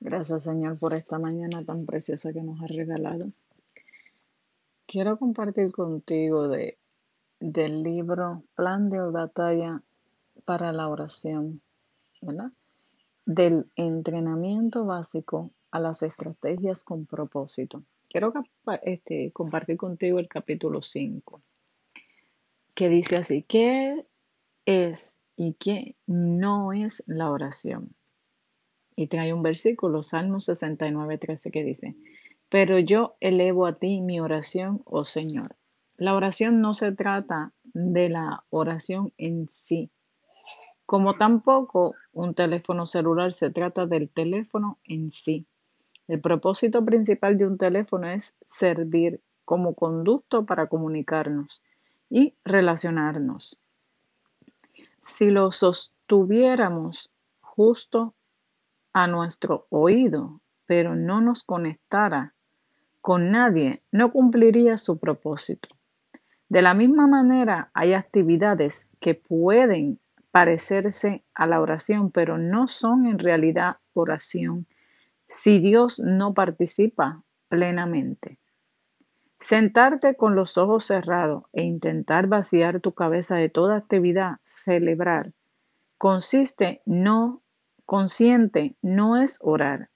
Gracias Señor por esta mañana tan preciosa que nos has regalado. Quiero compartir contigo de, del libro Plan de batalla para la oración, ¿verdad? Del entrenamiento básico a las estrategias con propósito. Quiero este, compartir contigo el capítulo 5, que dice así, ¿qué es y qué no es la oración? Y trae un versículo, Salmo 69, 13, que dice, pero yo elevo a ti mi oración, oh Señor. La oración no se trata de la oración en sí, como tampoco un teléfono celular se trata del teléfono en sí. El propósito principal de un teléfono es servir como conducto para comunicarnos y relacionarnos. Si lo sostuviéramos justo a nuestro oído, pero no nos conectara con nadie, no cumpliría su propósito. De la misma manera, hay actividades que pueden parecerse a la oración, pero no son en realidad oración si Dios no participa plenamente. Sentarte con los ojos cerrados e intentar vaciar tu cabeza de toda actividad, celebrar, consiste no consciente, no es orar.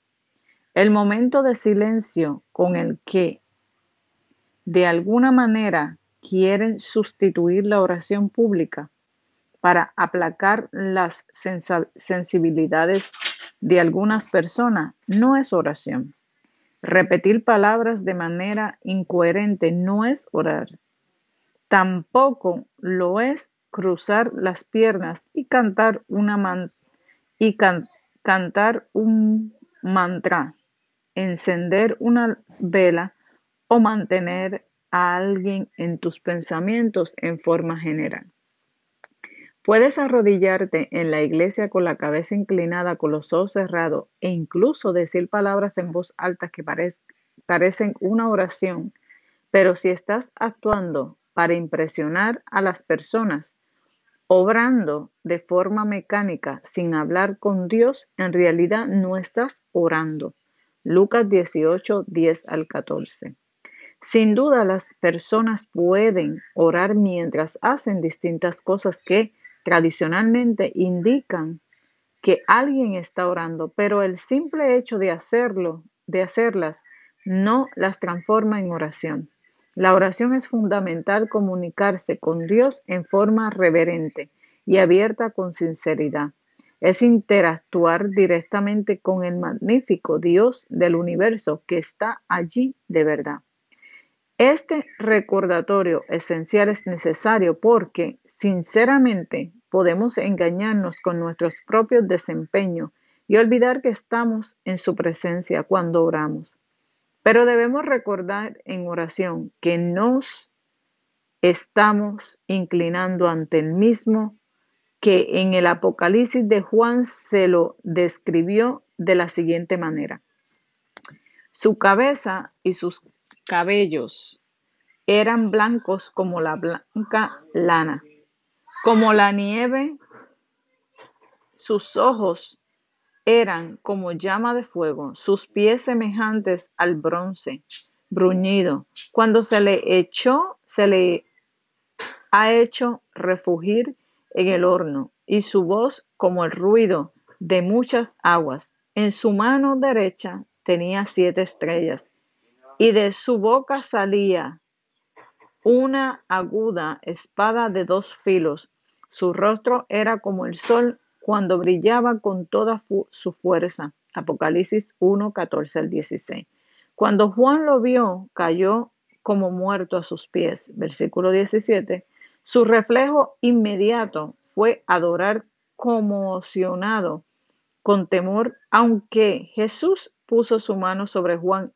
El momento de silencio con el que de alguna manera quieren sustituir la oración pública para aplacar las sensibilidades de algunas personas no es oración. Repetir palabras de manera incoherente no es orar. Tampoco lo es cruzar las piernas y cantar una y cantar un mantra, encender una vela o mantener a alguien en tus pensamientos en forma general. Puedes arrodillarte en la iglesia con la cabeza inclinada, con los ojos cerrados e incluso decir palabras en voz alta que parecen una oración, pero si estás actuando para impresionar a las personas, obrando de forma mecánica sin hablar con Dios, en realidad no estás orando. Lucas 18, 10 al 14. Sin duda las personas pueden orar mientras hacen distintas cosas que tradicionalmente indican que alguien está orando, pero el simple hecho de hacerlo, de hacerlas, no las transforma en oración. La oración es fundamental comunicarse con Dios en forma reverente y abierta con sinceridad. Es interactuar directamente con el magnífico Dios del universo que está allí de verdad. Este recordatorio esencial es necesario porque Sinceramente, podemos engañarnos con nuestros propios desempeños y olvidar que estamos en su presencia cuando oramos. Pero debemos recordar en oración que nos estamos inclinando ante el mismo que en el Apocalipsis de Juan se lo describió de la siguiente manera. Su cabeza y sus cabellos eran blancos como la blanca lana como la nieve, sus ojos eran como llama de fuego, sus pies semejantes al bronce bruñido. Cuando se le echó, se le ha hecho refugir en el horno, y su voz como el ruido de muchas aguas. En su mano derecha tenía siete estrellas, y de su boca salía una aguda espada de dos filos. Su rostro era como el sol cuando brillaba con toda su fuerza. Apocalipsis 1, 14 al 16. Cuando Juan lo vio, cayó como muerto a sus pies. Versículo 17. Su reflejo inmediato fue adorar conmocionado, con temor, aunque Jesús puso su mano sobre Juan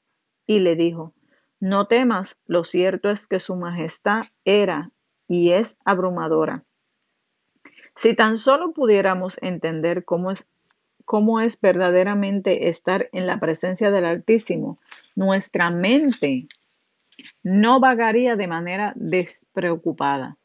y le dijo, no temas, lo cierto es que su majestad era y es abrumadora. Si tan solo pudiéramos entender cómo es, cómo es verdaderamente estar en la presencia del Altísimo, nuestra mente no vagaría de manera despreocupada.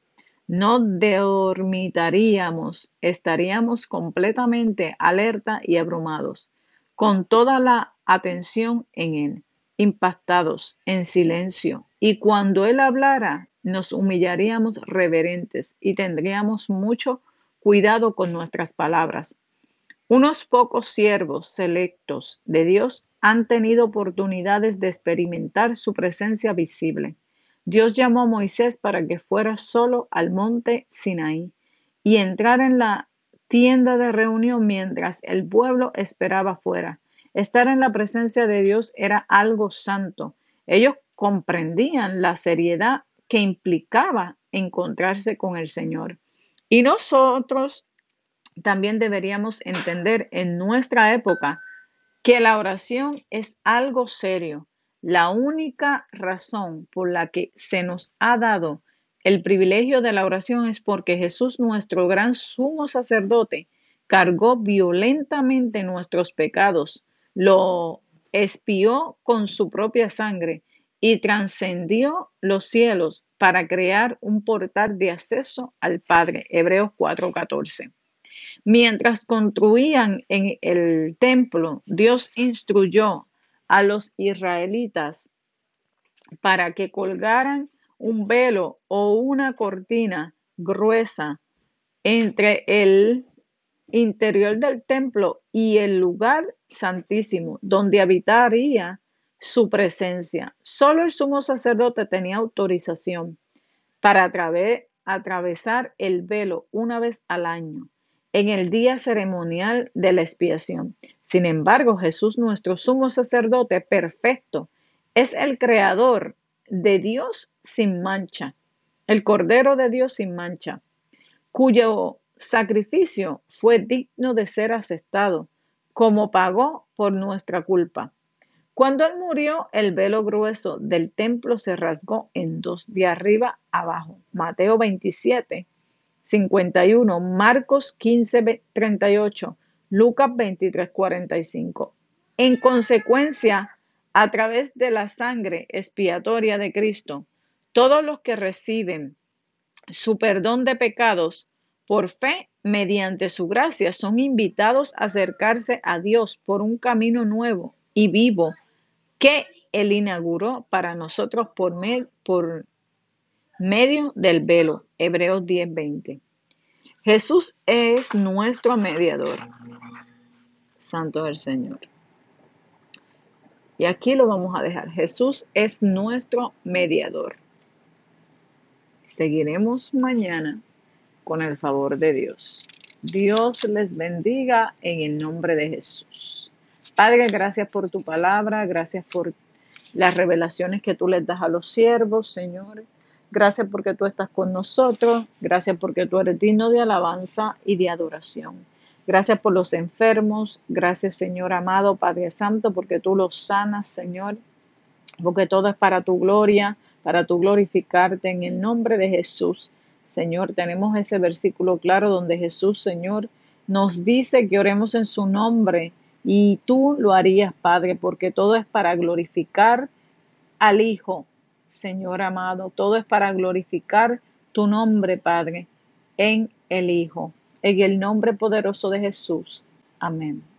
No dormitaríamos, estaríamos completamente alerta y abrumados con toda la atención en Él, impactados, en silencio, y cuando Él hablara, nos humillaríamos reverentes y tendríamos mucho cuidado con nuestras palabras. Unos pocos siervos selectos de Dios han tenido oportunidades de experimentar su presencia visible. Dios llamó a Moisés para que fuera solo al monte Sinaí y entrar en la tienda de reunión mientras el pueblo esperaba fuera. Estar en la presencia de Dios era algo santo. Ellos comprendían la seriedad que implicaba encontrarse con el Señor. Y nosotros también deberíamos entender en nuestra época que la oración es algo serio. La única razón por la que se nos ha dado el privilegio de la oración es porque Jesús, nuestro gran sumo sacerdote, cargó violentamente nuestros pecados, lo espió con su propia sangre y trascendió los cielos para crear un portal de acceso al Padre. Hebreos 4:14. Mientras construían en el templo, Dios instruyó a los israelitas para que colgaran un velo o una cortina gruesa entre el interior del templo y el lugar santísimo, donde habitaría su presencia. Solo el sumo sacerdote tenía autorización para atravesar el velo una vez al año, en el día ceremonial de la expiación. Sin embargo, Jesús, nuestro sumo sacerdote perfecto, es el creador de Dios sin mancha, el Cordero de Dios sin mancha, cuyo sacrificio fue digno de ser aceptado, como pagó por nuestra culpa. Cuando él murió, el velo grueso del templo se rasgó en dos, de arriba abajo. Mateo 27, 51, Marcos 15, 38, Lucas 23, 45. En consecuencia, a través de la sangre expiatoria de Cristo, todos los que reciben su perdón de pecados por fe mediante su gracia son invitados a acercarse a Dios por un camino nuevo y vivo que Él inauguró para nosotros por, medio del velo. Hebreos 10:20. Jesús es nuestro mediador. Santo el Señor. Y aquí lo vamos a dejar. Jesús es nuestro mediador. Seguiremos mañana con el favor de Dios. Dios les bendiga en el nombre de Jesús. Padre, gracias por tu palabra, gracias por las revelaciones que tú les das a los siervos, Señor. Gracias porque tú estás con nosotros, gracias porque tú eres digno de alabanza y de adoración. Gracias por los enfermos, gracias Señor amado Padre Santo, porque tú los sanas, Señor, porque todo es para tu gloria, para tu glorificarte en el nombre de Jesús. Señor, tenemos ese versículo claro donde Jesús, Señor, nos dice que oremos en su nombre y tú lo harías, Padre, porque todo es para glorificar al Hijo, Señor amado. Todo es para glorificar tu nombre, Padre, en el Hijo. En el nombre poderoso de Jesús. Amén.